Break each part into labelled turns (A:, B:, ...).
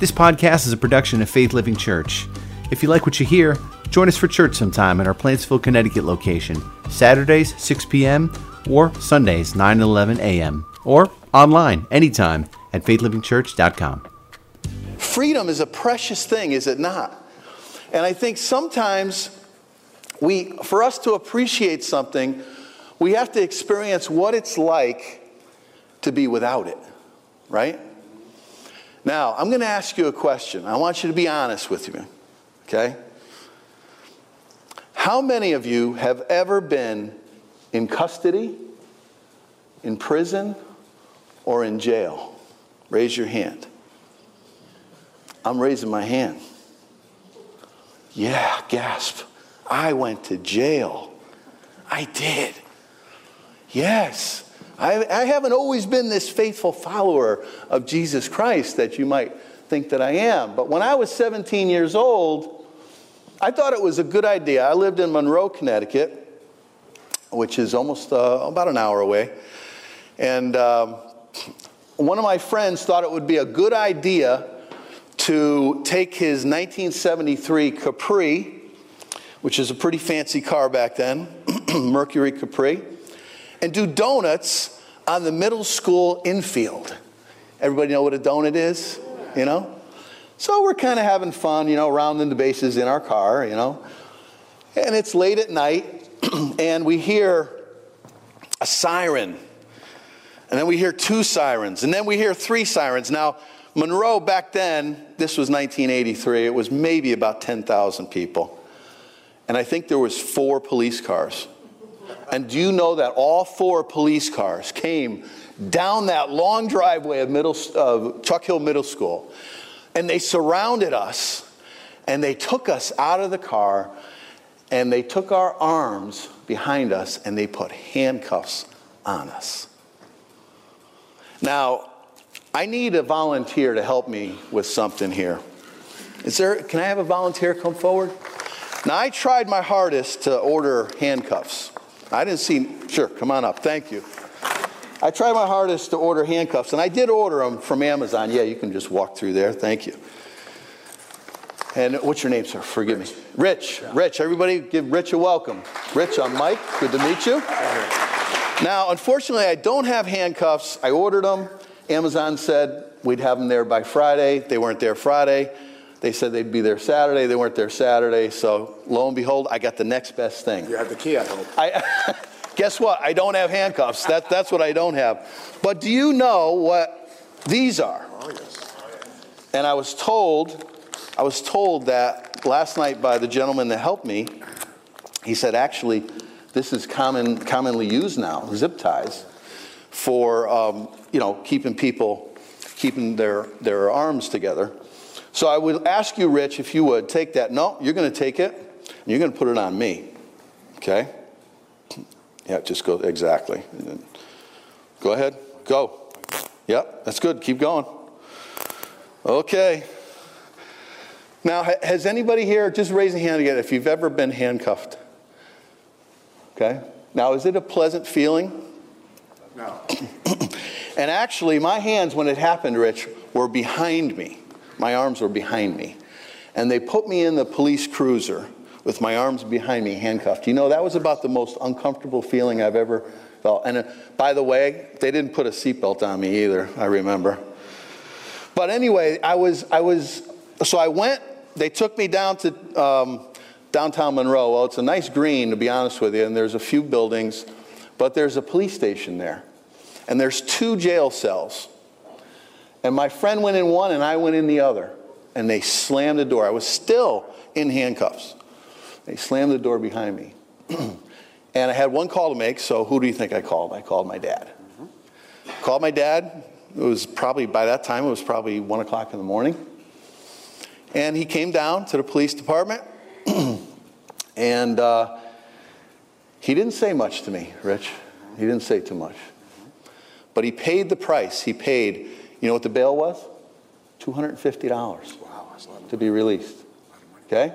A: This podcast is a production of Faith Living Church. If you like what you hear, join us for church sometime at our Plantsville, Connecticut location, Saturdays 6 p.m. or Sundays 9 and 11 a.m. or online anytime at faithlivingchurch.com.
B: Freedom is a precious thing, is it not? And I think sometimes we, for us to appreciate something, we have to experience what it's like to be without it, right? Now, I'm going to ask you a question. I want you to be honest with me, okay? How many of you have ever been in custody, in prison, or in jail? Raise your hand. I'm raising my hand. Yeah, gasp. I went to jail. I did. Yes. I, I, haven't always been this faithful follower of Jesus Christ that you might think that I am. But when I was 17 years old, I thought it was a good idea. I lived in Monroe, Connecticut, which is almost uh, about an hour away. And um, one of my friends thought it would be a good idea to take his 1973 Capri, which is a pretty fancy car back then, Mercury Capri, and do donuts on the middle school infield. Everybody know what a donut is? You know? So we're kind of having fun, you know, rounding the bases in our car, you know. And it's late at night, and we hear a siren. And then we hear two sirens, and then we hear three sirens. Now, Monroe back then, this was 1983, it was maybe about 10,000 people. And I think there was four police cars. And do you know that all four police cars came down that long driveway of middle, Chuck Hill Middle School, and they surrounded us, and they took us out of the car, and they took our arms behind us, and they put handcuffs on us. Now, I need a volunteer to help me with something here. Is there, can I have a volunteer come forward? Now, I tried my hardest to order handcuffs. I didn't see, sure, come on up. Thank you. I tried my hardest to order handcuffs, and I did order them from Amazon. Yeah, you can just walk through there. Thank you. And what's your name, sir? Forgive me. Rich. Rich. Everybody give Rich a welcome. Rich, I'm Mike. Good to meet you. Now, unfortunately, I don't have handcuffs. I ordered them. Amazon said we'd have them there by Friday. They weren't there Friday. They said they'd be there Saturday. They weren't there Saturday. So lo and behold, I got the next best thing.
C: You have the key, I hope.
B: I, guess what? I don't have handcuffs. That, that's what I don't have. But do you know what these are?
C: Oh, yes.
B: And I was told, I was told that last night by the gentleman that helped me. He said, actually, this is common, commonly used now, zip ties, for um, you know keeping people, keeping their their arms together. So I would ask you, Rich, if you would take that. No, you're going to take it, and you're going to put it on me. Okay? Yeah, just go exactly. Go ahead. Go. Yep, that's good. Keep going. Okay. Now, has anybody here, just raise a hand again, if you've ever been handcuffed? Okay. Now, is it a pleasant feeling?
C: No.
B: and actually, my hands, when it happened, Rich, were behind me. My arms were behind me. And they put me in the police cruiser with my arms behind me, handcuffed. You know, that was about the most uncomfortable feeling I've ever felt. And uh, by the way, they didn't put a seatbelt on me either, I remember. But anyway, I was, I was, so I went, they took me down to um, downtown Monroe. Well, it's a nice green, to be honest with you, and there's a few buildings, but there's a police station there. And there's two jail cells. And my friend went in one and I went in the other. And they slammed the door. I was still in handcuffs. They slammed the door behind me. and I had one call to make, so who do you think I called? I called my dad. Mm-hmm. Called my dad. It was probably, by that time, it was probably 1 o'clock in the morning. And he came down to the police department. and uh, he didn't say much to me, Rich. He didn't say too much. But he paid the price. He paid you know what the bail was? $250
C: wow,
B: to be released. Okay?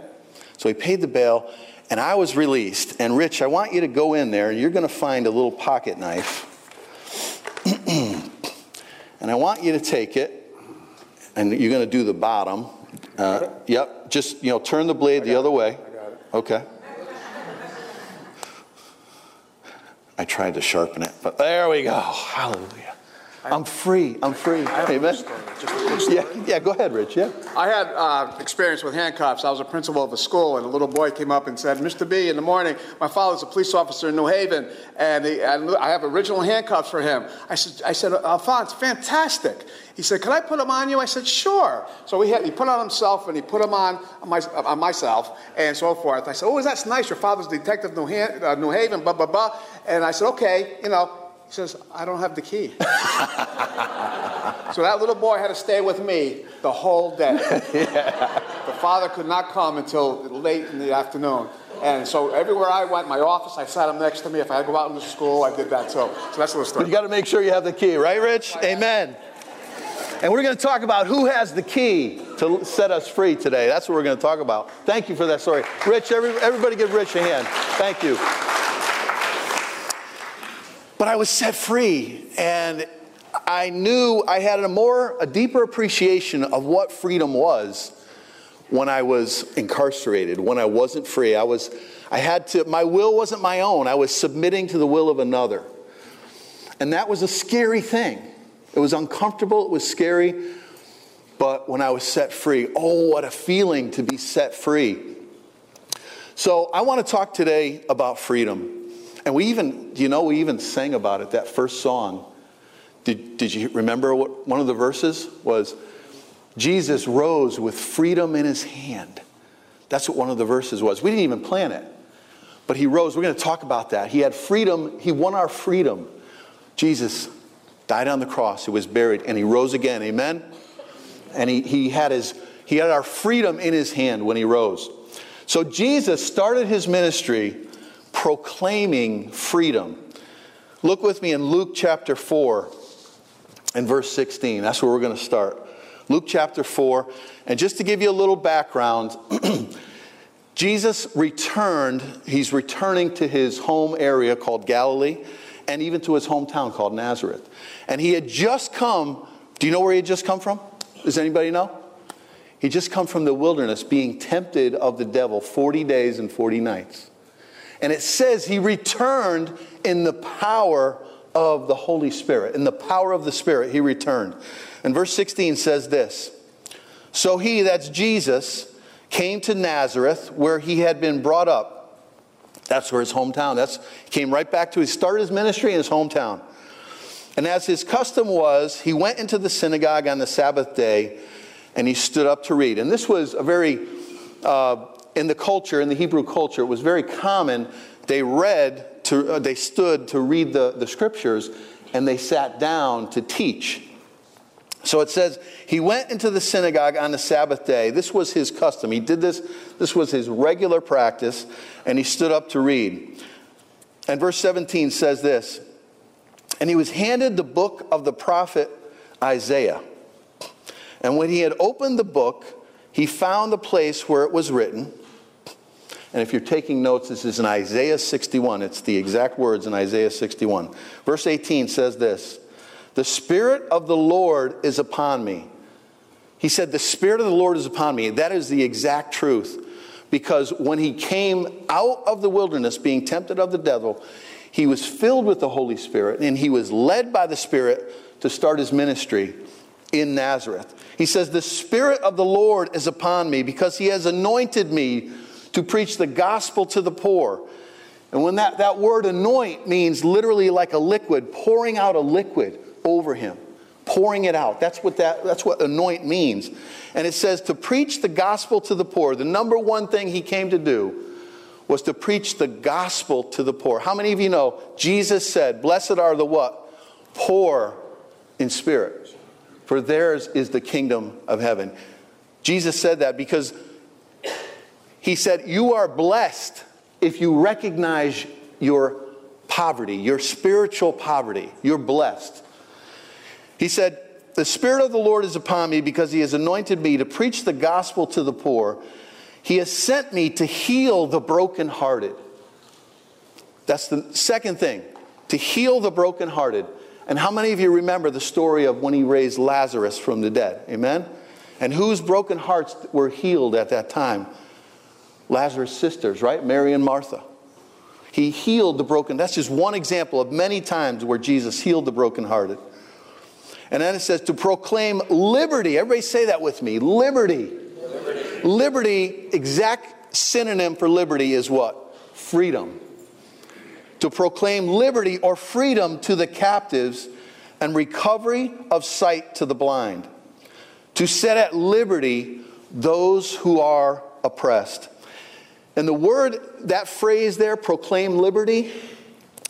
B: So he paid the bail, and I was released. And Rich, I want you to go in there, and you're going to find a little pocket knife. and I want you to take it, and you're going to do the bottom. Uh, yep, just you know, turn the blade the other way.
C: I got it.
B: Okay. I tried to sharpen it, but there we go. Hallelujah. I'm free. I'm free.
C: I have a
B: Amen.
C: story, just a quick story.
B: Yeah, yeah. Go ahead, Rich. Yeah.
C: I had uh, experience with handcuffs. I was a principal of a school, and a little boy came up and said, "Mr. B, in the morning, my father's a police officer in New Haven, and, he, and I have original handcuffs for him." I said, "I said, Alphonse, fantastic." He said, "Can I put them on you?" I said, "Sure." So he, had, he put on himself, and he put them on my, on myself, and so forth. I said, "Oh, that's nice. Your father's detective New, Han- uh, New Haven, blah blah blah." And I said, "Okay, you know." He says, "I don't have the key." So that little boy had to stay with me the whole day. The father could not come until late in the afternoon. And so everywhere I went, my office, I sat him next to me. If I had to go out into school, I did that too. So that's a little
B: But
C: story.
B: you got to make sure you have the key, right, Rich? Amen. And we're going to talk about who has the key to set us free today. That's what we're going to talk about. Thank you for that story. Rich, every, everybody give Rich a hand. Thank you. But I was set free, and I knew I had a more, a deeper appreciation of what freedom was when I was incarcerated, when I wasn't free. I was, I had to, my will wasn't my own. I was submitting to the will of another. And that was a scary thing. It was uncomfortable, it was scary. But when I was set free, oh, what a feeling to be set free. So I want to talk today about freedom. And we even, do you know, we even sang about it, that first song. Did, did you remember what one of the verses was? Jesus rose with freedom in his hand. That's what one of the verses was. We didn't even plan it. But he rose. We're going to talk about that. He had freedom. He won our freedom. Jesus died on the cross. He was buried and he rose again. Amen. And he, he had his he had our freedom in his hand when he rose. So Jesus started his ministry proclaiming freedom. Look with me in Luke chapter 4 and verse 16. That's where we're going to start. Luke chapter 4. And just to give you a little background, Jesus returned, he's returning to his home area called Galilee and even to his hometown called Nazareth. And he had just come, do you know where he had just come from? Does anybody know? He just come from the wilderness being tempted of the devil 40 days and 40 nights. And it says he returned in the power of the Holy Spirit. In the power of the Spirit, he returned. And verse 16 says this So he, that's Jesus, came to Nazareth where he had been brought up. That's where his hometown. That's he came right back to He started his ministry in his hometown. And as his custom was, he went into the synagogue on the Sabbath day and he stood up to read. And this was a very uh, in the culture, in the Hebrew culture, it was very common. They read, to, uh, they stood to read the, the scriptures, and they sat down to teach. So it says, he went into the synagogue on the Sabbath day. This was his custom. He did this, this was his regular practice, and he stood up to read. And verse 17 says this And he was handed the book of the prophet Isaiah. And when he had opened the book, he found the place where it was written. And if you're taking notes, this is in Isaiah 61. It's the exact words in Isaiah 61. Verse 18 says this The Spirit of the Lord is upon me. He said, The Spirit of the Lord is upon me. That is the exact truth. Because when he came out of the wilderness, being tempted of the devil, he was filled with the Holy Spirit and he was led by the Spirit to start his ministry in Nazareth. He says, The Spirit of the Lord is upon me because he has anointed me to preach the gospel to the poor. And when that, that word anoint means literally like a liquid, pouring out a liquid over him, pouring it out. That's what, that, that's what anoint means. And it says to preach the gospel to the poor. The number one thing he came to do was to preach the gospel to the poor. How many of you know Jesus said, Blessed are the what? Poor in spirit for theirs is the kingdom of heaven. Jesus said that because he said, You are blessed if you recognize your poverty, your spiritual poverty. You're blessed. He said, The Spirit of the Lord is upon me because he has anointed me to preach the gospel to the poor. He has sent me to heal the brokenhearted. That's the second thing, to heal the brokenhearted. And how many of you remember the story of when he raised Lazarus from the dead? Amen? And whose broken hearts were healed at that time? Lazarus' sisters, right? Mary and Martha. He healed the broken. That's just one example of many times where Jesus healed the brokenhearted. And then it says to proclaim liberty. Everybody say that with me liberty. Liberty, liberty exact synonym for liberty is what? Freedom. To proclaim liberty or freedom to the captives and recovery of sight to the blind. To set at liberty those who are oppressed. And the word, that phrase there, proclaim liberty,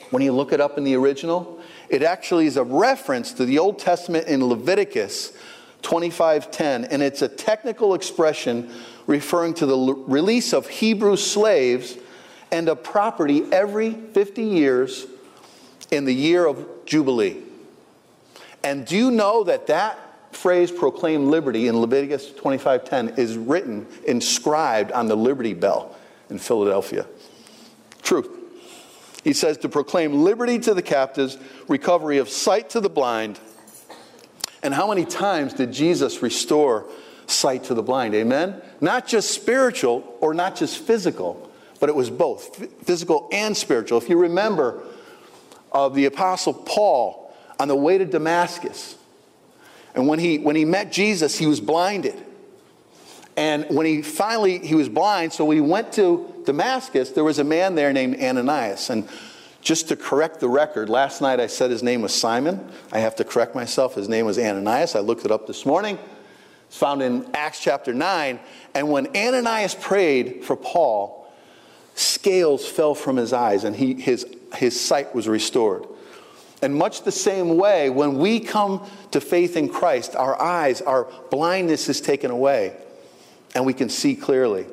B: when you look it up in the original, it actually is a reference to the Old Testament in Leviticus 25:10 and it's a technical expression referring to the release of Hebrew slaves and of property every 50 years in the year of jubilee. And do you know that that phrase proclaim liberty in Leviticus 25:10 is written inscribed on the Liberty Bell in Philadelphia? Truth. He says to proclaim liberty to the captives, recovery of sight to the blind. And how many times did Jesus restore sight to the blind? Amen? Not just spiritual or not just physical, but it was both physical and spiritual. If you remember of uh, the Apostle Paul on the way to Damascus, and when he, when he met Jesus, he was blinded. And when he finally, he was blind, so when he went to Damascus, there was a man there named Ananias. And just to correct the record, last night I said his name was Simon. I have to correct myself. His name was Ananias. I looked it up this morning. It's found in Acts chapter 9. And when Ananias prayed for Paul, scales fell from his eyes and he, his, his sight was restored. And much the same way, when we come to faith in Christ, our eyes, our blindness is taken away and we can see clearly.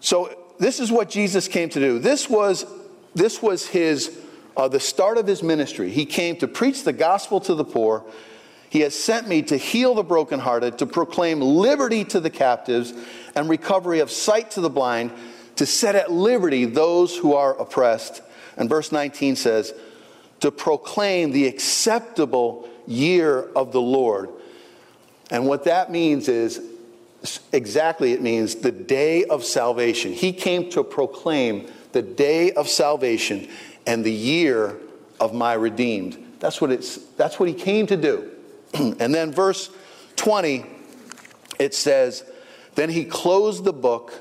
B: So this is what Jesus came to do. This was, this was his, uh, the start of his ministry. He came to preach the gospel to the poor. He has sent me to heal the brokenhearted, to proclaim liberty to the captives, and recovery of sight to the blind, to set at liberty those who are oppressed. And verse 19 says, to proclaim the acceptable year of the Lord. And what that means is exactly it means the day of salvation. He came to proclaim the day of salvation and the year of my redeemed. That's what it's that's what he came to do. and then verse 20 it says, then he closed the book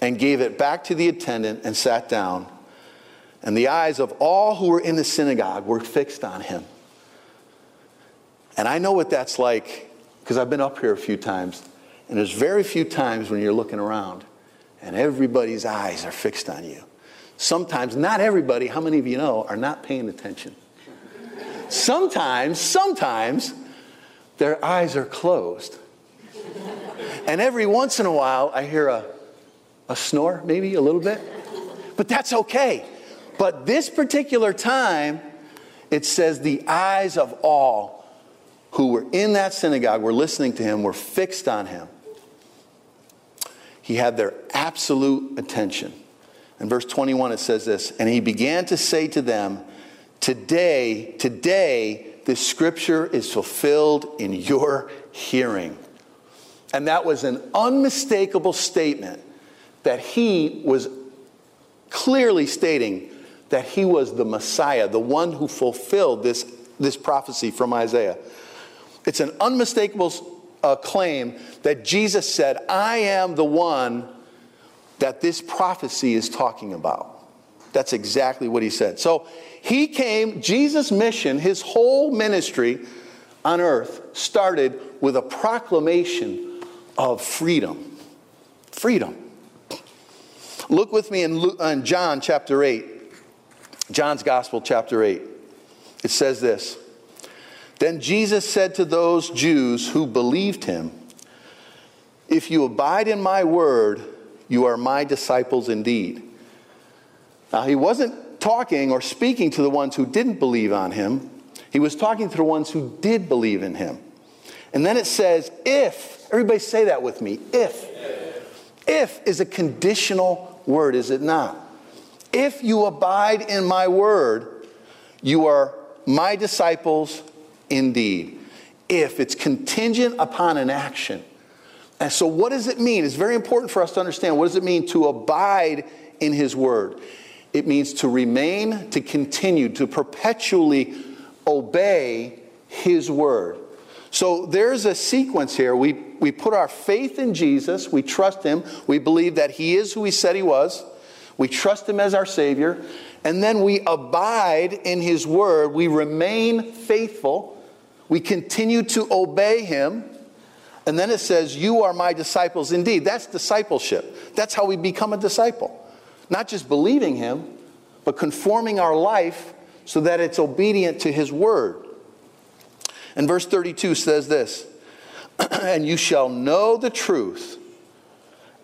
B: and gave it back to the attendant and sat down. And the eyes of all who were in the synagogue were fixed on him. And I know what that's like because I've been up here a few times. And there's very few times when you're looking around and everybody's eyes are fixed on you. Sometimes, not everybody, how many of you know, are not paying attention? Sometimes, sometimes, their eyes are closed. And every once in a while, I hear a, a snore, maybe a little bit. But that's okay. But this particular time, it says the eyes of all who were in that synagogue were listening to him, were fixed on him. He had their absolute attention. In verse 21, it says this And he began to say to them, Today, today, this scripture is fulfilled in your hearing. And that was an unmistakable statement that he was clearly stating that he was the Messiah, the one who fulfilled this, this prophecy from Isaiah. It's an unmistakable a claim that Jesus said, I am the one that this prophecy is talking about. That's exactly what he said. So he came, Jesus' mission, his whole ministry on earth started with a proclamation of freedom. Freedom. Look with me in, Luke, in John chapter 8, John's Gospel, chapter 8. It says this. Then Jesus said to those Jews who believed him, If you abide in my word, you are my disciples indeed. Now, he wasn't talking or speaking to the ones who didn't believe on him, he was talking to the ones who did believe in him. And then it says, If, everybody say that with me, if. If is a conditional word, is it not? If you abide in my word, you are my disciples indeed. if, it's contingent upon an action. And so, what does it mean? It's very important for us to understand. What does it mean to abide in His Word? It means to remain, to continue, to perpetually obey His Word. So, there's a sequence here. We, we put our faith in Jesus, we trust Him, we believe that He is who He said He was, we trust Him as our Savior, and then we abide in His Word, we remain faithful, we continue to obey Him. And then it says, You are my disciples indeed. That's discipleship. That's how we become a disciple. Not just believing him, but conforming our life so that it's obedient to his word. And verse 32 says this And you shall know the truth,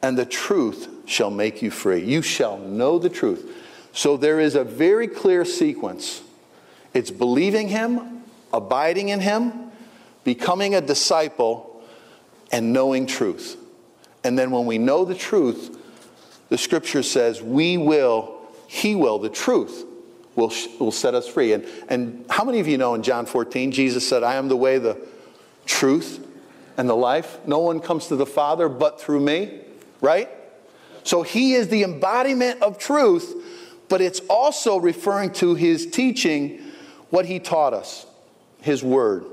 B: and the truth shall make you free. You shall know the truth. So there is a very clear sequence it's believing him, abiding in him, becoming a disciple and knowing truth. And then when we know the truth, the scripture says, we will, he will, the truth will, will set us free. And, and how many of you know in John 14, Jesus said, I am the way, the truth, and the life? No one comes to the Father but through me, right? So he is the embodiment of truth, but it's also referring to his teaching, what he taught us, his word.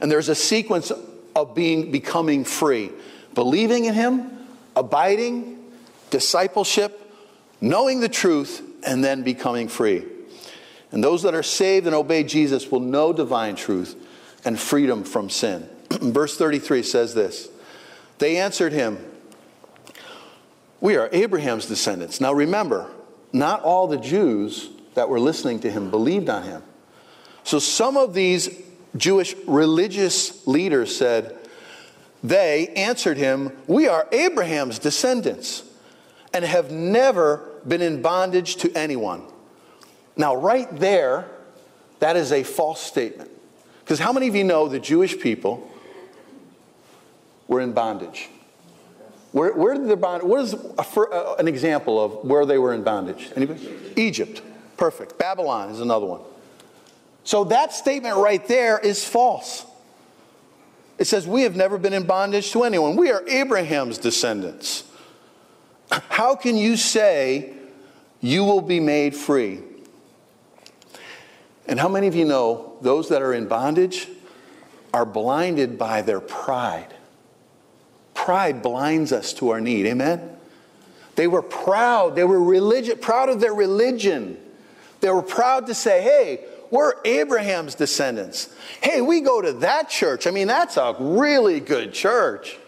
B: And there's a sequence of being becoming free. Believing in him, abiding, discipleship, knowing the truth, and then becoming free. And those that are saved and obey Jesus will know divine truth and freedom from sin. Verse 33 says this They answered him, We are Abraham's descendants. Now remember, not all the Jews that were listening to him believed on him. So some of these Jewish religious leaders said, They answered him, We are Abraham's descendants and have never been in bondage to anyone. Now, right there, that is a false statement. Because how many of you know the Jewish people were in bondage? Where, where did the bond? What is a, an example of where they were in bondage? Anybody? Egypt. Perfect. Babylon is another one. So that statement right there is false. It says, We have never been in bondage to anyone. We are Abraham's descendants. How can you say you will be made free? And how many of you know those that are in bondage are blinded by their pride? Pride blinds us to our need. Amen? They were proud. They were religious, proud of their religion. They were proud to say, hey, we're Abraham's descendants. Hey, we go to that church. I mean, that's a really good church.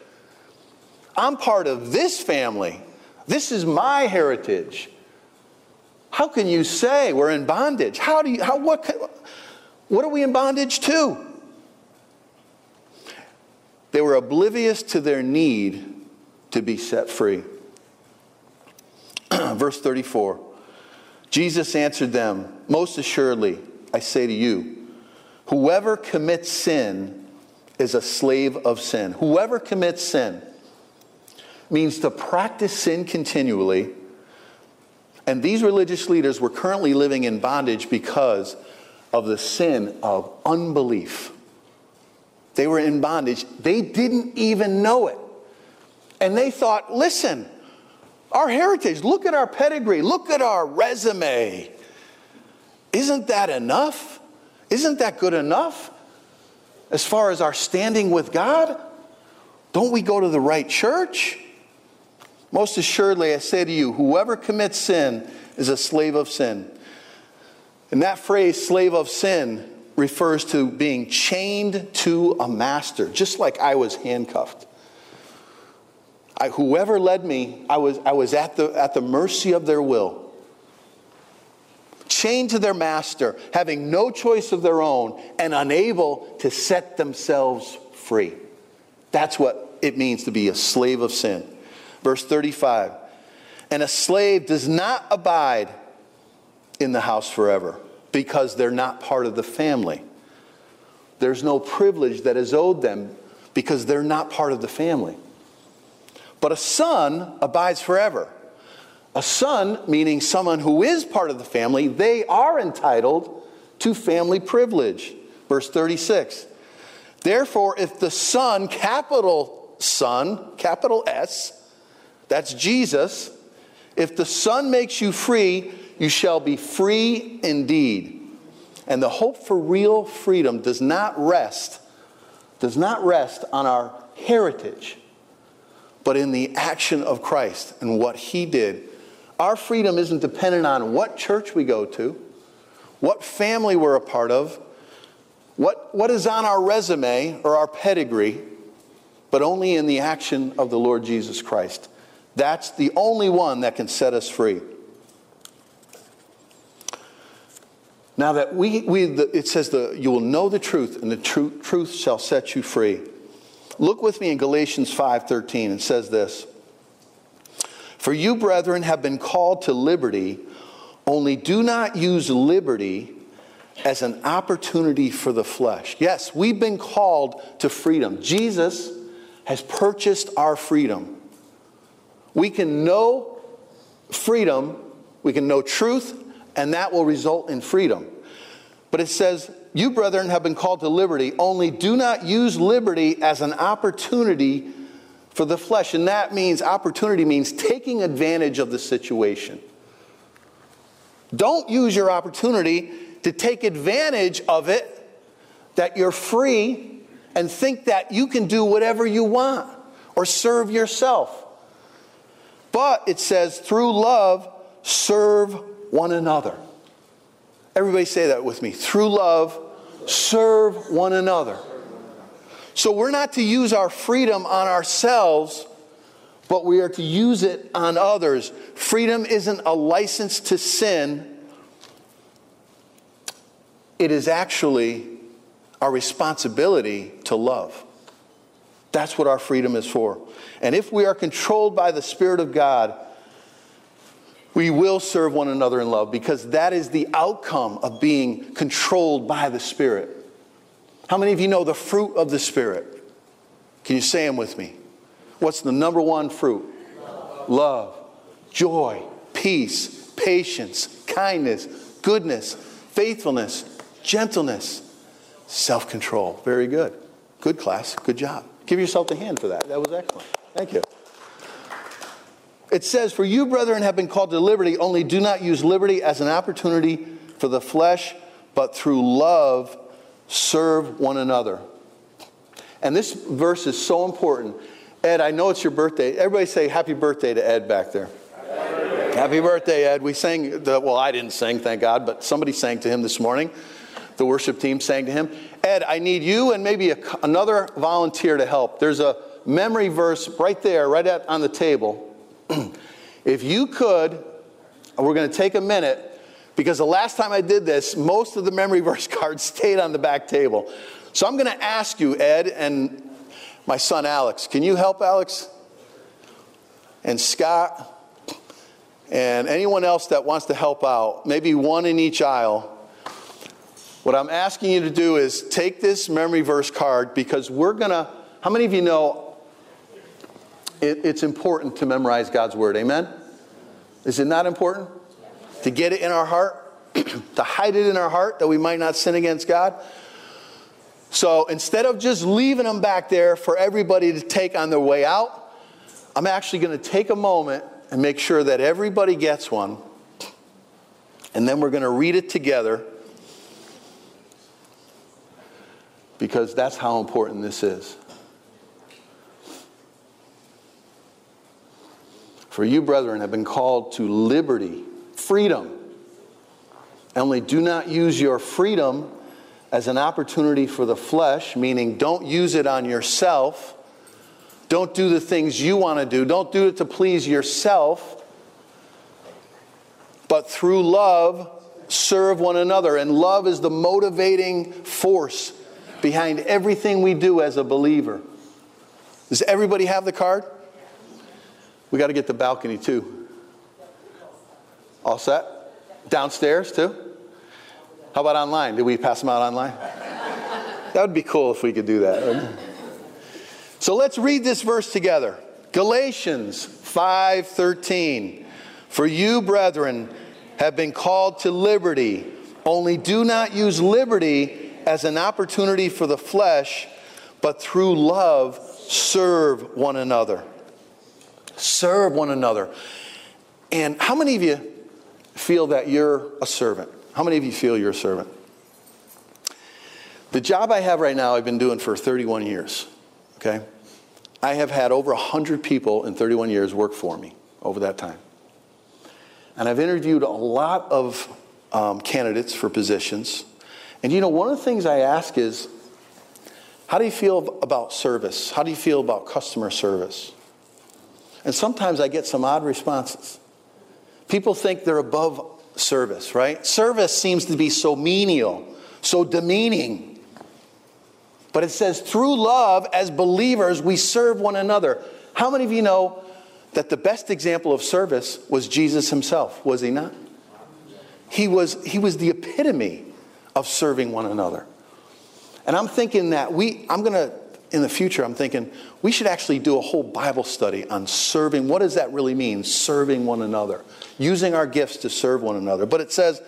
B: I'm part of this family. This is my heritage. How can you say we're in bondage? How do you, how, what, what are we in bondage to? They were oblivious to their need to be set free. Verse 34 Jesus answered them, Most assuredly, I say to you, whoever commits sin is a slave of sin. Whoever commits sin means to practice sin continually. And these religious leaders were currently living in bondage because of the sin of unbelief. They were in bondage. They didn't even know it. And they thought, listen, our heritage, look at our pedigree, look at our resume. Isn't that enough? Isn't that good enough? As far as our standing with God? Don't we go to the right church? Most assuredly, I say to you, whoever commits sin is a slave of sin. And that phrase, slave of sin, refers to being chained to a master, just like I was handcuffed. I, whoever led me, I was, I was at, the, at the mercy of their will chained to their master, having no choice of their own, and unable to set themselves free. That's what it means to be a slave of sin. Verse 35 And a slave does not abide in the house forever because they're not part of the family. There's no privilege that is owed them because they're not part of the family. But a son abides forever. A son, meaning someone who is part of the family, they are entitled to family privilege. Verse 36 Therefore, if the Son, capital Son, capital S, that's Jesus, if the Son makes you free, you shall be free indeed. And the hope for real freedom does not rest, does not rest on our heritage, but in the action of Christ and what he did. Our freedom isn't dependent on what church we go to, what family we're a part of, what, what is on our resume or our pedigree, but only in the action of the Lord Jesus Christ. That's the only one that can set us free. Now that we, we the, it says the, you will know the truth, and the truth, truth shall set you free. Look with me in Galatians 5:13. It says this: For you, brethren, have been called to liberty, only do not use liberty as an opportunity for the flesh. Yes, we've been called to freedom. Jesus has purchased our freedom. We can know freedom, we can know truth, and that will result in freedom. But it says, You, brethren, have been called to liberty, only do not use liberty as an opportunity for the flesh. And that means, opportunity means taking advantage of the situation. Don't use your opportunity to take advantage of it, that you're free, and think that you can do whatever you want or serve yourself. But it says, through love, serve one another. Everybody say that with me. Through love, serve one another. So we're not to use our freedom on ourselves, but we are to use it on others. Freedom isn't a license to sin, it is actually our responsibility to love. That's what our freedom is for. And if we are controlled by the Spirit of God, we will serve one another in love because that is the outcome of being controlled by the Spirit. How many of you know the fruit of the Spirit? Can you say them with me? What's the number one fruit? Love, joy, peace, patience, kindness, goodness, faithfulness, gentleness, self control. Very good. Good class. Good job. Give yourself a hand for that. That was excellent. Thank you. It says, For you, brethren, have been called to liberty, only do not use liberty as an opportunity for the flesh, but through love serve one another. And this verse is so important. Ed, I know it's your birthday. Everybody say happy birthday to Ed back there. Happy birthday, Ed. We sang, the, well, I didn't sing, thank God, but somebody sang to him this morning. The worship team sang to him. Ed, I need you and maybe a, another volunteer to help. There's a memory verse right there, right at, on the table. if you could, we're going to take a minute because the last time I did this, most of the memory verse cards stayed on the back table. So I'm going to ask you, Ed, and my son Alex, can you help Alex? And Scott, and anyone else that wants to help out, maybe one in each aisle. What I'm asking you to do is take this memory verse card because we're going to. How many of you know it, it's important to memorize God's word. Amen? Is it not important? To get it in our heart, to hide it in our heart that we might not sin against God. So instead of just leaving them back there for everybody to take on their way out, I'm actually going to take a moment and make sure that everybody gets one. And then we're going to read it together because that's how important this is. For you, brethren, have been called to liberty, freedom. Only do not use your freedom as an opportunity for the flesh, meaning don't use it on yourself. Don't do the things you want to do. Don't do it to please yourself. But through love, serve one another. And love is the motivating force behind everything we do as a believer. Does everybody have the card? We got to get the balcony too. All set? Downstairs too? How about online? Did we pass them out online? that would be cool if we could do that. So let's read this verse together. Galatians 5:13. For you, brethren, have been called to liberty. Only do not use liberty as an opportunity for the flesh, but through love serve one another. Serve one another. And how many of you feel that you're a servant? How many of you feel you're a servant? The job I have right now, I've been doing for 31 years. Okay? I have had over 100 people in 31 years work for me over that time. And I've interviewed a lot of um, candidates for positions. And you know, one of the things I ask is, how do you feel about service? How do you feel about customer service? And sometimes I get some odd responses. People think they're above service, right? Service seems to be so menial, so demeaning. But it says, through love, as believers, we serve one another. How many of you know that the best example of service was Jesus himself, was he not? He was, he was the epitome of serving one another. And I'm thinking that we, I'm going to, in the future, I'm thinking we should actually do a whole Bible study on serving. What does that really mean? Serving one another, using our gifts to serve one another. But it says,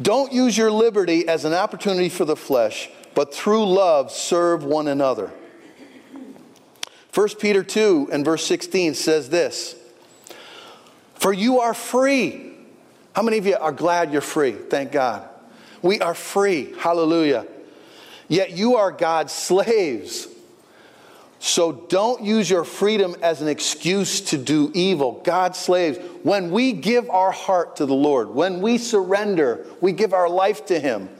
B: don't use your liberty as an opportunity for the flesh, but through love serve one another. 1 Peter 2 and verse 16 says this For you are free. How many of you are glad you're free? Thank God. We are free. Hallelujah. Yet you are God's slaves. So don't use your freedom as an excuse to do evil. God's slaves. When we give our heart to the Lord, when we surrender, we give our life to Him.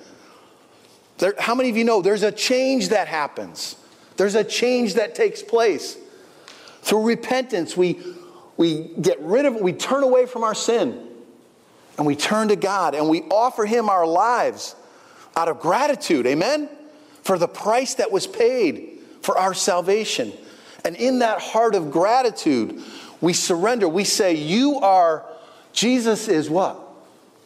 B: There, how many of you know there's a change that happens? There's a change that takes place. Through repentance, we, we get rid of it, we turn away from our sin, and we turn to God, and we offer Him our lives out of gratitude. Amen? For the price that was paid for our salvation. And in that heart of gratitude, we surrender. We say, You are, Jesus is what?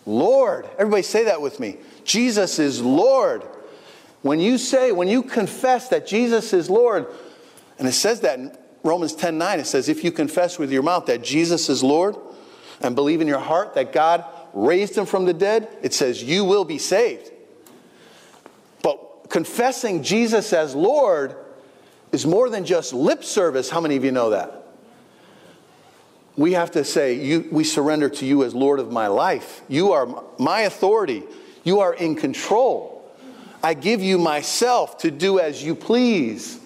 B: Lord. Everybody say that with me. Jesus is Lord. When you say, when you confess that Jesus is Lord, and it says that in Romans 10 9, it says, if you confess with your mouth that Jesus is Lord and believe in your heart that God raised him from the dead, it says, you will be saved. Confessing Jesus as Lord is more than just lip service. How many of you know that? We have to say, you, We surrender to you as Lord of my life. You are my authority. You are in control. I give you myself to do as you please.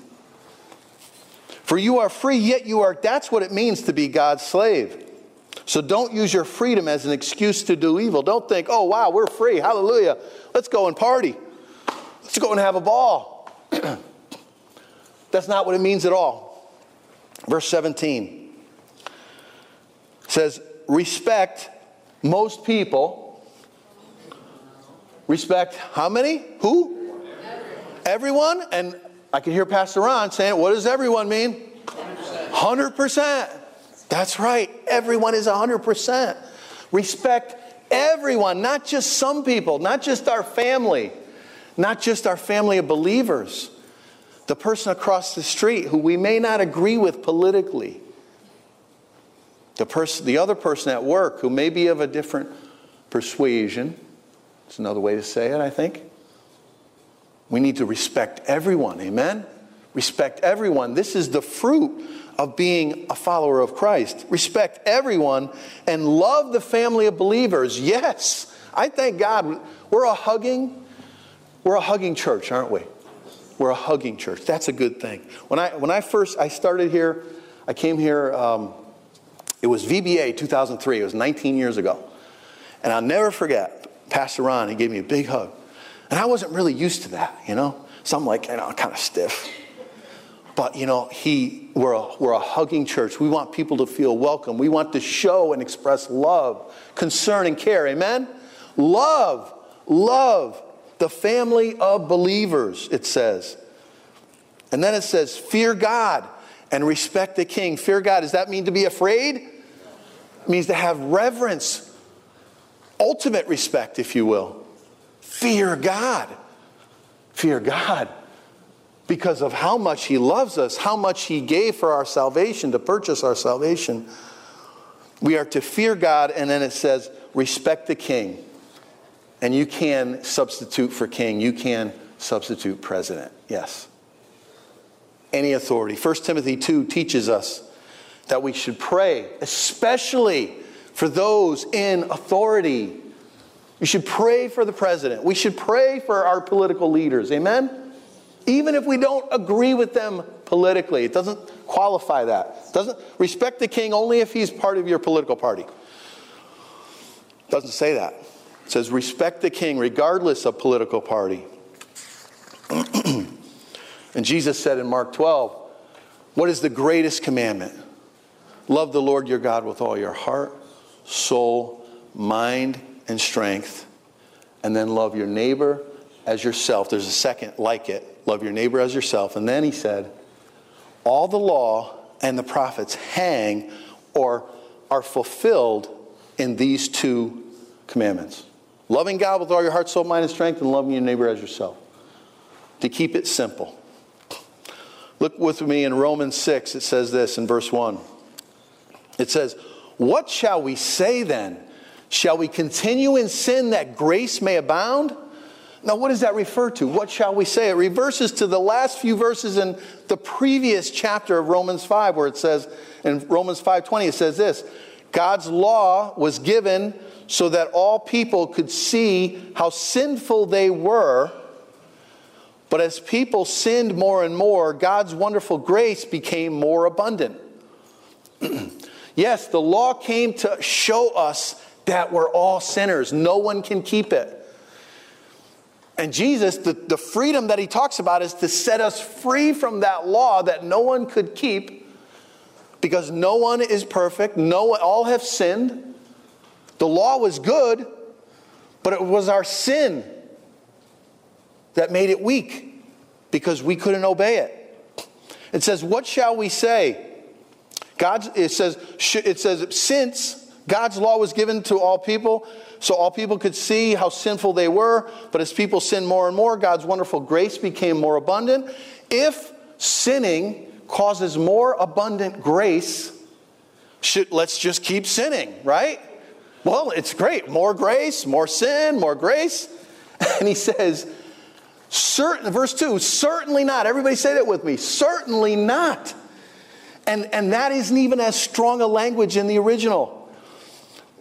B: For you are free, yet you are, that's what it means to be God's slave. So don't use your freedom as an excuse to do evil. Don't think, oh, wow, we're free. Hallelujah. Let's go and party. Let's go and have a ball. that's not what it means at all. Verse 17 says, respect most people Respect how many? Who? Everyone. And I can hear Pastor Ron saying, what does everyone mean? 100%. 100%. That's right. Everyone is 100%. Respect everyone, not just some people, not just our family, not just our family of believers, the person across the street who we may not agree with politically, the, person, the other person at work who may be of a different persuasion it's another way to say it, I think. We need to respect everyone. Amen? Respect everyone. This is the fruit of being a follower of Christ. Respect everyone and love the family of believers. Yes. I thank God we're a hugging we're a hugging church, aren't we? We're a hugging church. That's a good thing. When I when I first I started here, I came here um, it was VBA 2003. It was 19 years ago. And I'll never forget Pastor Ron, he gave me a big hug. And I wasn't really used to that, you know? So I'm like, you know, kind of stiff. But, you know, he, we're a, we're a hugging church. We want people to feel welcome. We want to show and express love, concern, and care. Amen? Love, love the family of believers, it says. And then it says, fear God and respect the king. Fear God, does that mean to be afraid? It means to have reverence ultimate respect, if you will. Fear God. Fear God. Because of how much He loves us, how much He gave for our salvation, to purchase our salvation. We are to fear God, and then it says, respect the king. And you can substitute for king, you can substitute president. Yes. any authority. 1 Timothy 2 teaches us that we should pray, especially for those in authority. You should pray for the president. We should pray for our political leaders. Amen? Even if we don't agree with them politically, it doesn't qualify that. It doesn't respect the king only if he's part of your political party. Doesn't say that. It says respect the king regardless of political party. and Jesus said in Mark 12, What is the greatest commandment? Love the Lord your God with all your heart, soul, mind, and strength. And then love your neighbor as yourself. There's a second like it. Love your neighbor as yourself. And then he said, All the law and the prophets hang or are fulfilled in these two commandments loving God with all your heart, soul, mind, and strength, and loving your neighbor as yourself. To keep it simple. Look with me in Romans 6, it says this in verse 1. It says, What shall we say then? Shall we continue in sin that grace may abound? Now, what does that refer to? What shall we say? It reverses to the last few verses in the previous chapter of Romans 5, where it says, in Romans 5:20, it says this: God's law was given so that all people could see how sinful they were. But as people sinned more and more, God's wonderful grace became more abundant. yes, the law came to show us that we're all sinners. No one can keep it. And Jesus, the, the freedom that he talks about is to set us free from that law that no one could keep because no one is perfect, no all have sinned. The law was good, but it was our sin that made it weak because we couldn't obey it. It says, What shall we say? God, it says, it says, since God's law was given to all people, so all people could see how sinful they were. But as people sinned more and more, God's wonderful grace became more abundant. If sinning causes more abundant grace, should, let's just keep sinning, right? Well, it's great. More grace, more sin, more grace. And he says, certain, verse 2, certainly not. Everybody say that with me. Certainly not. And, and that isn't even as strong a language in the original.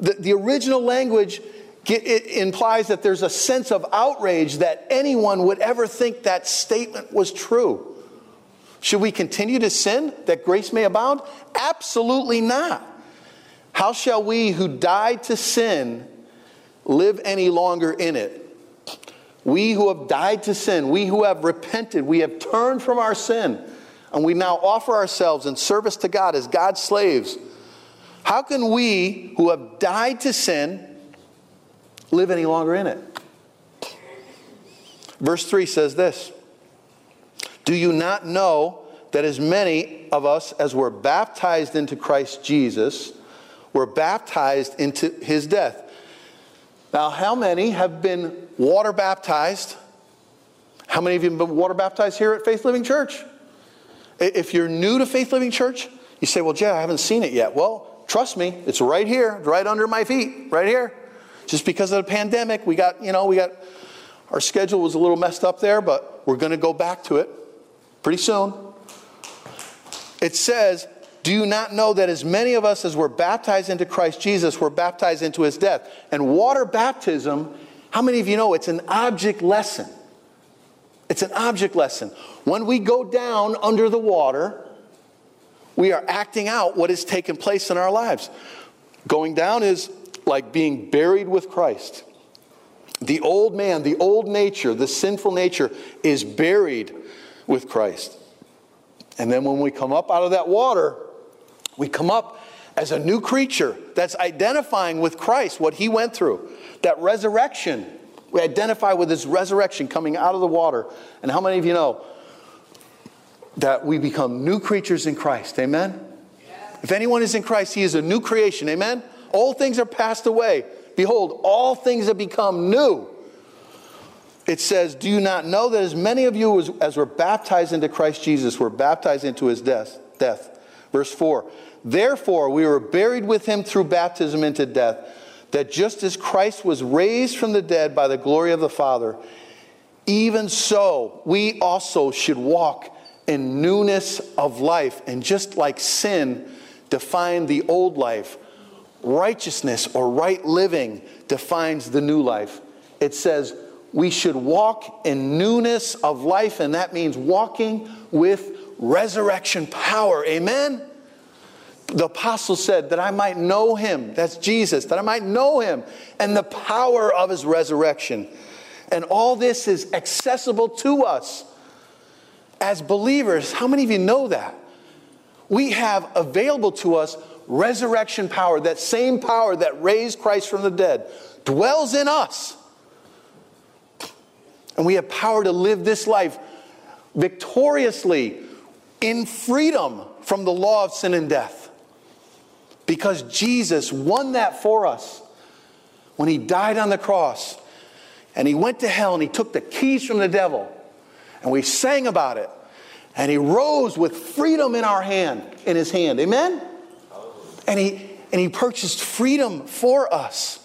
B: The, the original language it implies that there's a sense of outrage that anyone would ever think that statement was true. Should we continue to sin that grace may abound? Absolutely not. How shall we who died to sin live any longer in it? We who have died to sin, we who have repented, we have turned from our sin, and we now offer ourselves in service to God as God's slaves how can we who have died to sin live any longer in it? Verse 3 says this Do you not know that as many of us as were baptized into Christ Jesus were baptized into his death? Now, how many have been water baptized? How many of you have been water baptized here at Faith Living Church? If you're new to Faith Living Church, you say, Well, Jay, I haven't seen it yet. Well, Trust me, it's right here, right under my feet, right here. Just because of the pandemic, we got, you know, we got, our schedule was a little messed up there, but we're going to go back to it pretty soon. It says, Do you not know that as many of us as were baptized into Christ Jesus were baptized into his death? And water baptism, how many of you know it's an object lesson? It's an object lesson. When we go down under the water, we are acting out what has taken place in our lives. Going down is like being buried with Christ. The old man, the old nature, the sinful nature is buried with Christ. And then when we come up out of that water, we come up as a new creature that's identifying with Christ, what he went through. That resurrection, we identify with his resurrection coming out of the water. And how many of you know that we become new creatures in Christ. Amen? If anyone is in Christ, he is a new creation. Amen? All things are passed away. Behold, all things have become new. It says, Do you not know that as many of you as, as were baptized into Christ Jesus were baptized into his death? death? Verse 4 Therefore, we were buried with him through baptism into death, that just as Christ was raised from the dead by the glory of the Father, even so we also should walk in newness of life. And just like sin defined the old life, righteousness or right living defines the new life. It says we should walk in newness of life, and that means walking with resurrection power. Amen? The apostle said that I might know him, that's Jesus, that I might know him and the power of his resurrection. And all this is accessible to us as believers. How many of you know that? We have available to us resurrection power, that same power that raised Christ from the dead, dwells in us. And we have power to live this life victoriously in freedom from the law of sin and death. Because Jesus won that for us when he died on the cross and he went to hell and he took the keys from the devil and we sang about it and he rose with freedom in our hand in his hand amen and he, and he purchased freedom for us.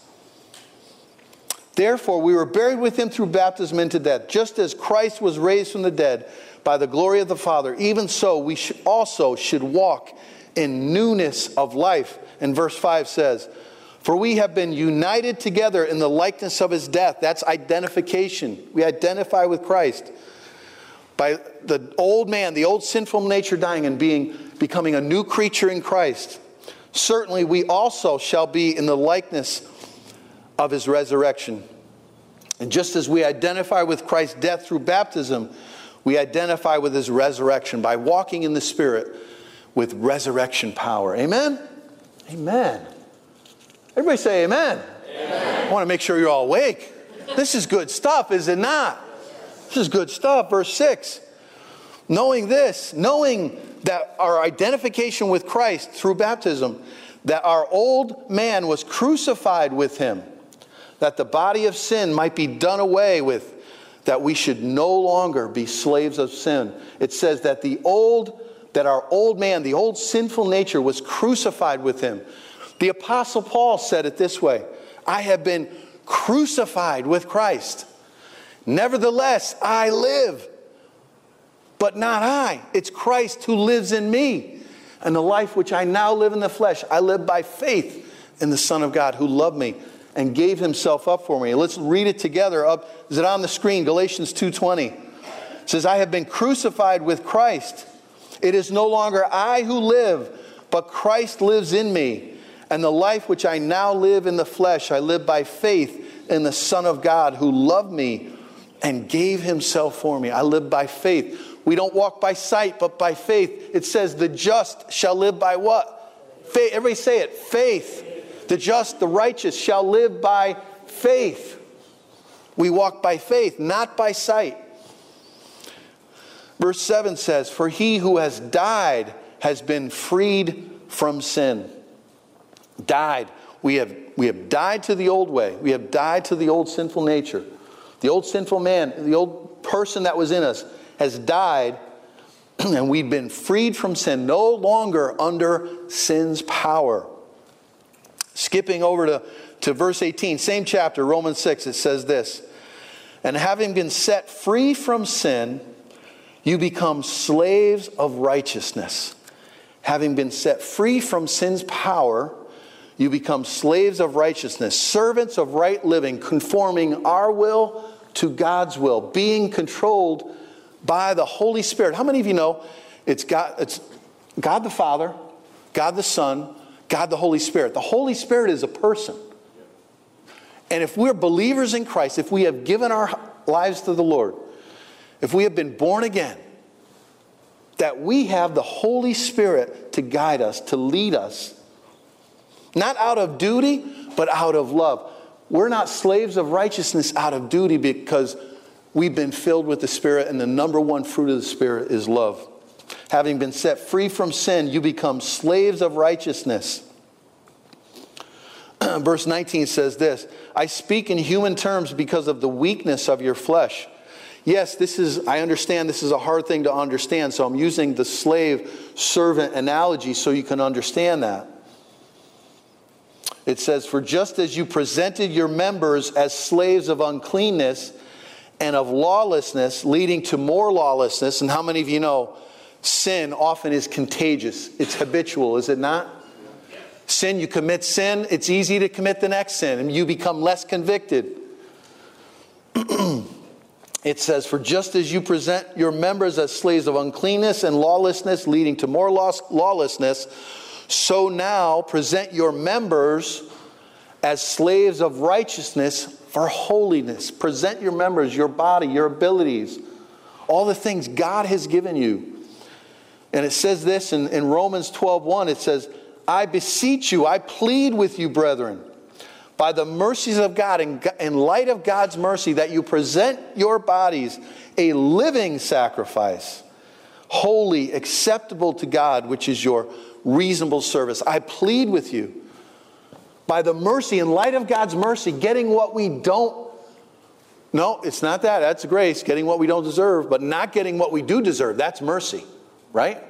B: Therefore, we were buried with him through baptism into death, just as Christ was raised from the dead by the glory of the Father. Even so, we also should walk in newness of life. And verse 5 says, For we have been united together in the likeness of his death. That's identification. We identify with Christ by the old man, the old sinful nature dying and being becoming a new creature in Christ certainly we also shall be in the likeness of his resurrection. And just as we identify with Christ's death through baptism, we identify with his resurrection by walking in the Spirit with resurrection power. Amen? Amen. Everybody say amen. amen. I want to make sure you're all awake. This is good stuff, is it not? This is good stuff. Verse 6. Knowing this, knowing that our identification with Christ through baptism, that our old man was crucified with him, that the body of sin might be done away with, that we should no longer be slaves of sin. It says that the old, that our old man, the old sinful nature was crucified with him. The apostle Paul said it this way I have been crucified with Christ. Nevertheless, I live but not I. It's Christ who lives in me. And the life which I now live in the flesh, I live by faith in the Son of God who loved me and gave himself up for me. Let's read it together. Up is it on the screen? Galatians 2:20. It says, I have been crucified with Christ. It is no longer I who live, but Christ lives in me. And the life which I now live in the flesh, I live by faith in the Son of God who loved me and gave himself for me. I live by faith. We don't walk by sight, but by faith. It says, the just shall live by what? Faith. Everybody say it faith. The just, the righteous shall live by faith. We walk by faith, not by sight. Verse 7 says, For he who has died has been freed from sin. Died. We have, we have died to the old way. We have died to the old sinful nature. The old sinful man, the old person that was in us has died and we've been freed from sin, no longer under sin's power. Skipping over to, to verse 18, same chapter, Romans 6, it says this And having been set free from sin, you become slaves of righteousness. Having been set free from sin's power, you become slaves of righteousness, servants of right living, conforming our will to God's will, being controlled by the Holy Spirit. How many of you know it's God, it's God the Father, God the Son, God the Holy Spirit? The Holy Spirit is a person. And if we're believers in Christ, if we have given our lives to the Lord, if we have been born again, that we have the Holy Spirit to guide us, to lead us, not out of duty, but out of love. We're not slaves of righteousness out of duty because we've been filled with the Spirit, and the number one fruit of the Spirit is love. Having been set free from sin, you become slaves of righteousness. Verse 19 says this I speak in human terms because of the weakness of your flesh. Yes, this is, I understand this is a hard thing to understand, so I'm using the slave servant analogy so you can understand that. It says, For just as you presented your members as slaves of uncleanness and of lawlessness leading to more lawlessness. And how many of you know sin often is contagious. It's habitual, is it not? Sin, you commit sin, it's easy to commit the next sin, and you become less convicted. it says, For just as you present your members as slaves of uncleanness and lawlessness, leading to more lawlessness, so now present your members as slaves of righteousness for holiness. Present your members, your body, your abilities, all the things God has given you. And it says this in, in Romans 12 1, it says, I beseech you, I plead with you, brethren, by the mercies of God, in, light of God's mercy, that you present your bodies a living sacrifice, holy, acceptable to God, which is your reasonable service. I plead with you, by the mercy, in light of God's mercy, getting what we don't. No, it's not that. That's grace, getting what we don't deserve, but not getting what we do deserve. That's mercy, right?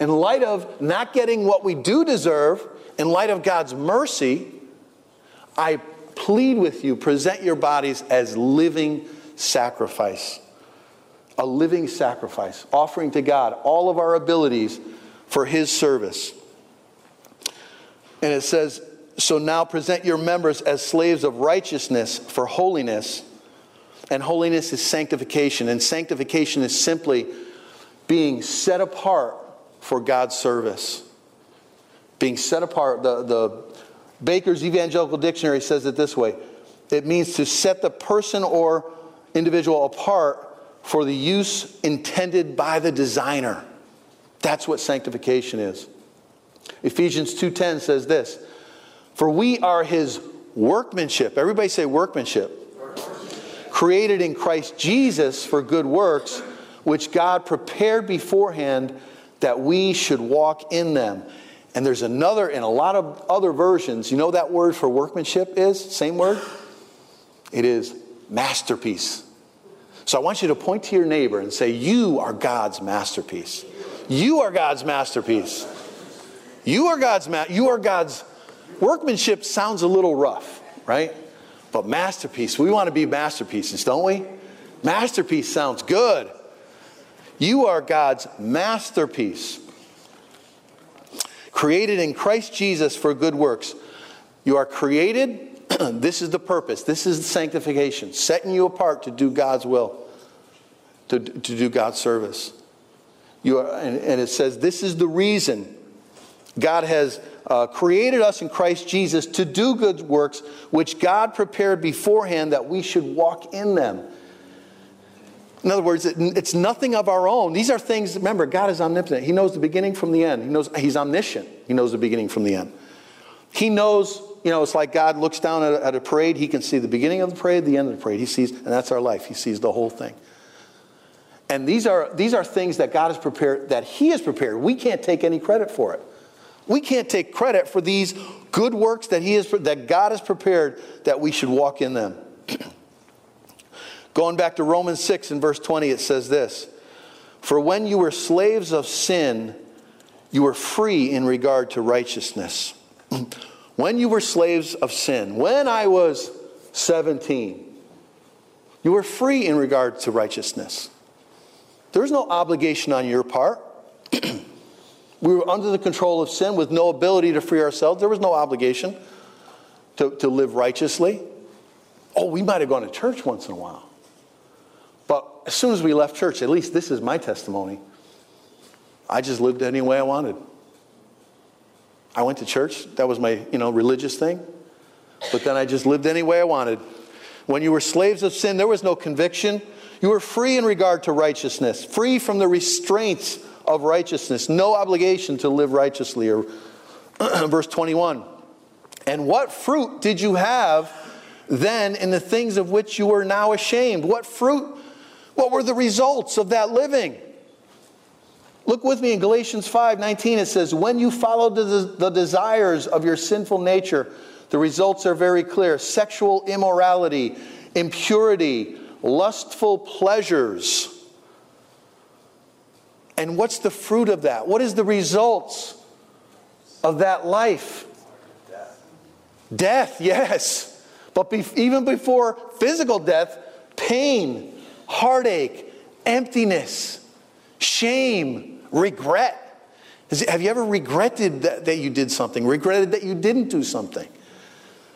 B: in light of not getting what we do deserve, in light of God's mercy, I plead with you present your bodies as living sacrifice. A living sacrifice, offering to God all of our abilities for His service. And it says, So now present your members as slaves of righteousness for holiness. And holiness is sanctification. And sanctification is simply being set apart for God's service. Being set apart, the, the Baker's Evangelical Dictionary says it this way it means to set the person or individual apart for the use intended by the designer. That's what sanctification is. Ephesians 2:10 says this, "For we are his workmanship." Everybody say workmanship. workmanship. Created in Christ Jesus for good works, which God prepared beforehand that we should walk in them. And there's another, in a lot of other versions, you know that word for workmanship is? Same word? It is masterpiece. So I want you to point to your neighbor and say, You are God's masterpiece. You are God's masterpiece. You are God's ma- you are God's workmanship sounds a little rough, right? But masterpiece, we want to be masterpieces, don't we? Masterpiece sounds good. You are God's masterpiece, created in Christ Jesus for good works. You are created. this is the purpose. This is the sanctification, setting you apart to do God's will, to, to do God's service. You are, and, and it says, This is the reason God has uh, created us in Christ Jesus to do good works, which God prepared beforehand that we should walk in them. In other words, it's nothing of our own. These are things, remember, God is omnipotent. He knows the beginning from the end. He knows He's omniscient. He knows the beginning from the end. He knows, you know, it's like God looks down at a, at a parade. He can see the beginning of the parade, the end of the parade. He sees, and that's our life. He sees the whole thing. And these are, these are things that God has prepared, that He has prepared. We can't take any credit for it. We can't take credit for these good works that He has, that God has prepared that we should walk in them. Going back to Romans 6 and verse 20, it says this For when you were slaves of sin, you were free in regard to righteousness. when you were slaves of sin, when I was 17, you were free in regard to righteousness. There's no obligation on your part. we were under the control of sin with no ability to free ourselves. There was no obligation to, to live righteously. Oh, we might have gone to church once in a while. As soon as we left church, at least this is my testimony, I just lived any way I wanted. I went to church, that was my, you know, religious thing. But then I just lived any way I wanted. When you were slaves of sin, there was no conviction. You were free in regard to righteousness, free from the restraints of righteousness, no obligation to live righteously. Or verse 21. And what fruit did you have then in the things of which you are now ashamed? What fruit what were the results of that living? Look with me in Galatians 5 19. It says, When you follow the, the desires of your sinful nature, the results are very clear sexual immorality, impurity, lustful pleasures. And what's the fruit of that? What is the results of that life? Death, death yes. But be, even before physical death, pain, heartache, emptiness, shame, regret. Have you ever regretted that, that you did something, regretted that you didn't do something?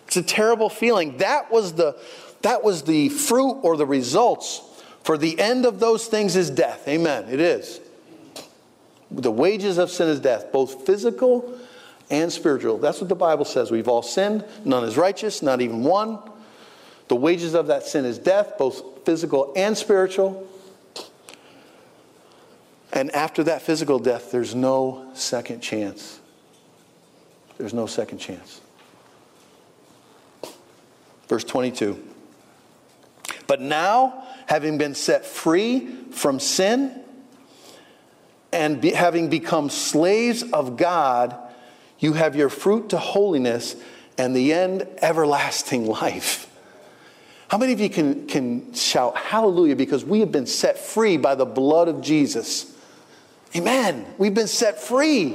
B: It's a terrible feeling. That was the, that was the fruit or the results. For the end of those things is death. Amen. It is. The wages of sin is death, both physical and spiritual. That's what the Bible says. We've all sinned. None is righteous, not even one. The wages of that sin is death, both physical and spiritual. And after that physical death, there's no second chance. There's no second chance. Verse 22. But now, having been set free from sin and be, having become slaves of God, you have your fruit to holiness and the end everlasting life. How many of you can, can shout hallelujah because we have been set free by the blood of Jesus? Amen. We've been set free.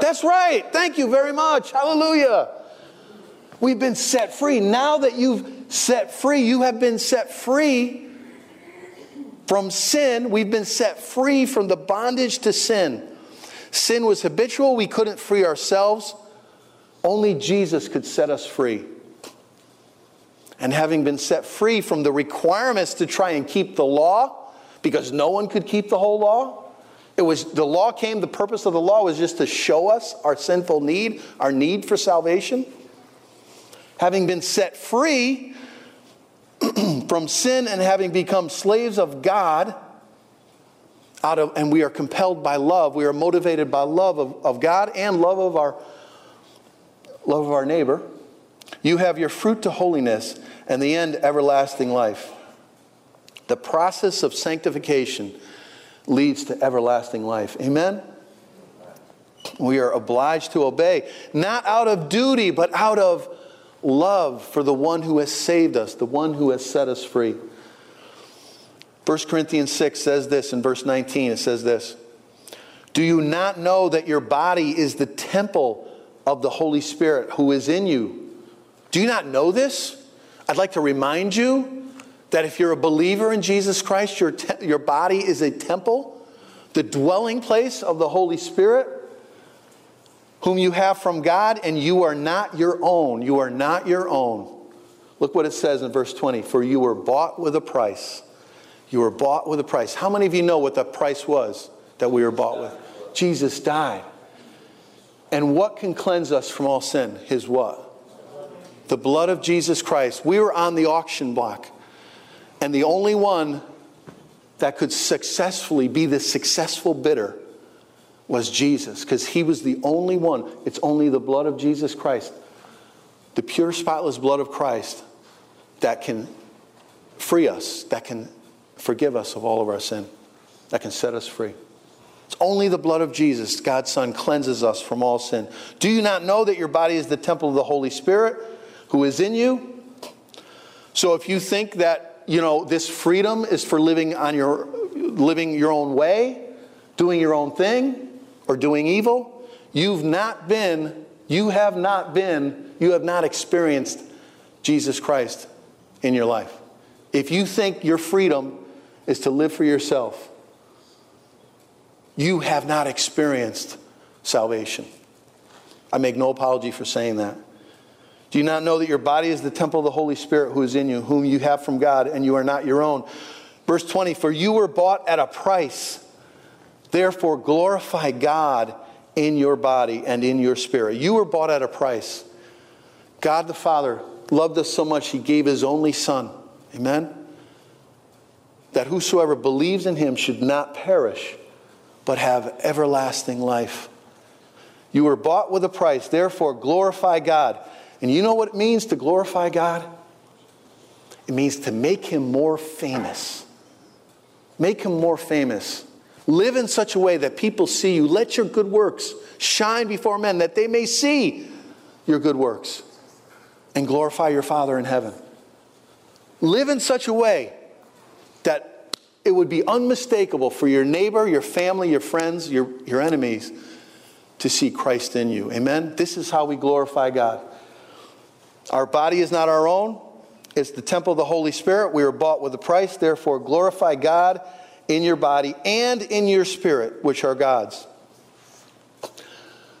B: That's right. Thank you very much. Hallelujah. We've been set free. Now that you've set free, you have been set free from sin. We've been set free from the bondage to sin. Sin was habitual. We couldn't free ourselves. Only Jesus could set us free. And having been set free from the requirements to try and keep the law, because no one could keep the whole law, it was the law came, the purpose of the law was just to show us our sinful need, our need for salvation. Having been set free from sin and having become slaves of God, out of, and we are compelled by love, we are motivated by love of, of God and love of our love of our neighbor. You have your fruit to holiness and the end everlasting life. The process of sanctification leads to everlasting life. Amen? We are obliged to obey, not out of duty, but out of love for the one who has saved us, the one who has set us free. 1 Corinthians 6 says this in verse 19 it says this Do you not know that your body is the temple of the Holy Spirit who is in you? Do you not know this? I'd like to remind you that if you're a believer in Jesus Christ, your, te- your body is a temple, the dwelling place of the Holy Spirit, whom you have from God, and you are not your own. You are not your own. Look what it says in verse 20 For you were bought with a price. You were bought with a price. How many of you know what the price was that we were bought with? Jesus died. And what can cleanse us from all sin? His what? The blood of Jesus Christ. We were on the auction block. And the only one that could successfully be the successful bidder was Jesus, because he was the only one. It's only the blood of Jesus Christ, the pure, spotless blood of Christ, that can free us, that can forgive us of all of our sin, that can set us free. It's only the blood of Jesus, God's Son, cleanses us from all sin. Do you not know that your body is the temple of the Holy Spirit who is in you? So if you think that you know, this freedom is for living on your living your own way, doing your own thing, or doing evil. You've not been, you have not been, you have not experienced Jesus Christ in your life. If you think your freedom is to live for yourself, you have not experienced salvation. I make no apology for saying that. Do you not know that your body is the temple of the Holy Spirit who is in you, whom you have from God, and you are not your own? Verse 20 For you were bought at a price. Therefore, glorify God in your body and in your spirit. You were bought at a price. God the Father loved us so much, He gave His only Son. Amen? That whosoever believes in Him should not perish, but have everlasting life. You were bought with a price. Therefore, glorify God. And you know what it means to glorify God? It means to make him more famous. Make him more famous. Live in such a way that people see you. Let your good works shine before men that they may see your good works and glorify your Father in heaven. Live in such a way that it would be unmistakable for your neighbor, your family, your friends, your, your enemies to see Christ in you. Amen? This is how we glorify God. Our body is not our own, it's the temple of the Holy Spirit. We were bought with a price, therefore, glorify God in your body and in your spirit, which are God's.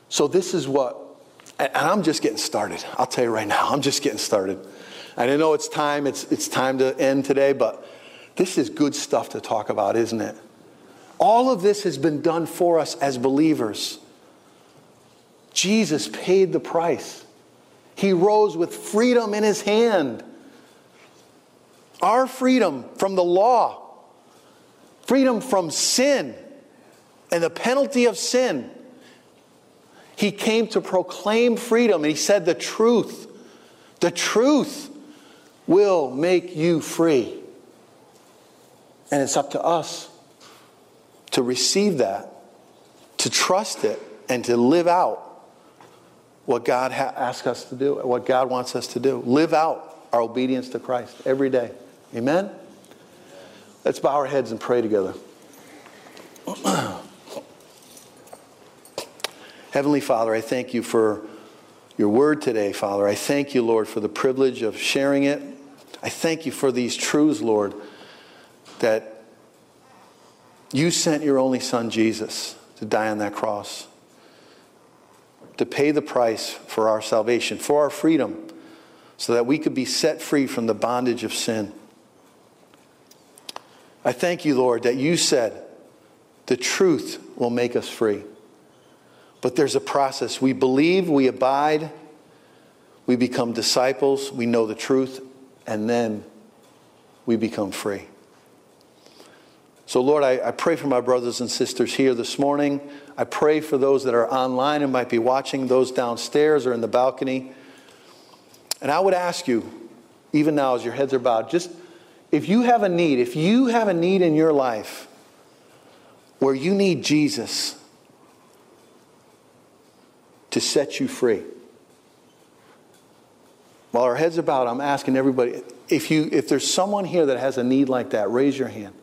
B: So, this is what, and I'm just getting started. I'll tell you right now, I'm just getting started. And I know it's time, it's, it's time to end today, but this is good stuff to talk about, isn't it? All of this has been done for us as believers. Jesus paid the price. He rose with freedom in his hand. Our freedom from the law, freedom from sin and the penalty of sin. He came to proclaim freedom, and he said, The truth, the truth will make you free. And it's up to us to receive that, to trust it, and to live out what God ha- asks us to do, what God wants us to do. Live out our obedience to Christ every day. Amen? Let's bow our heads and pray together. Heavenly Father, I thank you for your word today, Father. I thank you, Lord, for the privilege of sharing it. I thank you for these truths, Lord, that you sent your only Son, Jesus, to die on that cross, to pay the price for our salvation, for our freedom, so that we could be set free from the bondage of sin. I thank you, Lord, that you said the truth will make us free. But there's a process. We believe, we abide, we become disciples, we know the truth, and then we become free. So, Lord, I, I, pray for my brothers and sisters here this morning. I pray for those that are online and might be watching, those downstairs or in the balcony. And I would ask you, even now as your heads are bowed, just if you have a need, if you have a need in your life where you need Jesus to set you free, while our heads are bowed, I'm asking everybody if, you, if there's someone here that has a need like that, raise your hand.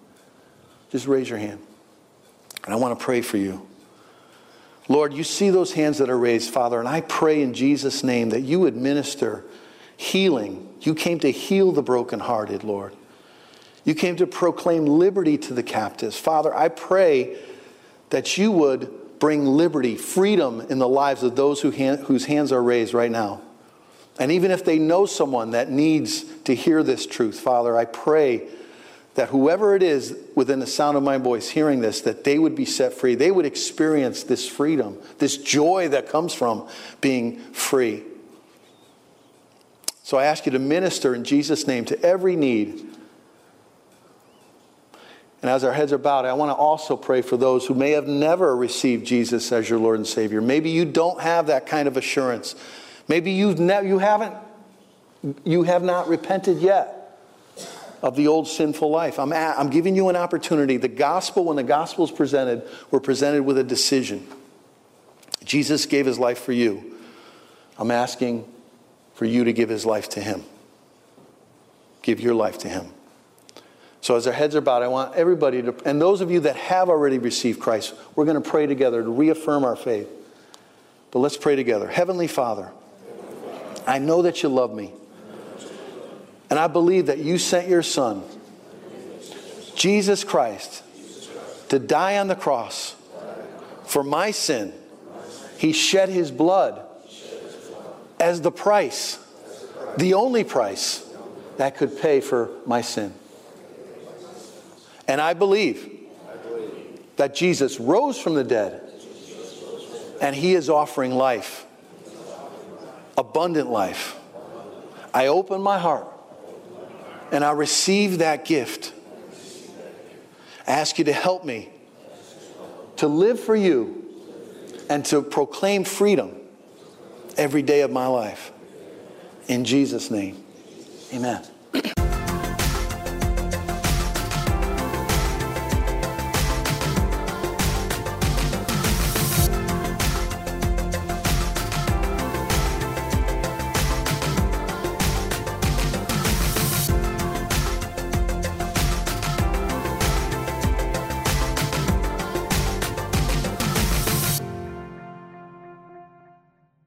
B: Just raise your hand. And I want to pray for you. Lord, you see those hands that are raised, Father, and I pray in Jesus' name that you administer healing. You came to heal the brokenhearted, Lord. You came to proclaim liberty to the captives. Father, I pray that you would bring liberty, freedom in the lives of those who hand, whose hands are raised right now. And even if they know someone that needs to hear this truth, Father, I pray that whoever it is within the sound of my voice hearing this, that they would be set free. They would experience this freedom, this joy that comes from being free. So I ask you to minister in Jesus' name to every need. And as our heads are bowed, I want to also pray for those who may have never received Jesus as your Lord and Savior. Maybe you don't have that kind of assurance. Maybe you've ne- you haven't you have not repented yet of the old sinful life. I'm, at, I'm giving you an opportunity. The gospel, when the gospel is presented, we're presented with a decision. Jesus gave his life for you. I'm asking for you to give his life to him. Give your life to him. So, as our heads are bowed, I want everybody to, and those of you that have already received Christ, we're going to pray together to reaffirm our faith. But let's pray together. Heavenly Father, I know that you love me. And I believe that you sent your Son, Jesus Christ, to die on the cross for my sin. He shed his blood as the price, the only price that could pay for my sin. And I believe that Jesus rose from the dead and he is offering life, abundant life. I open my heart and I receive that gift. I ask you to help me to live for you and to proclaim freedom every day of my life. In Jesus' name, amen.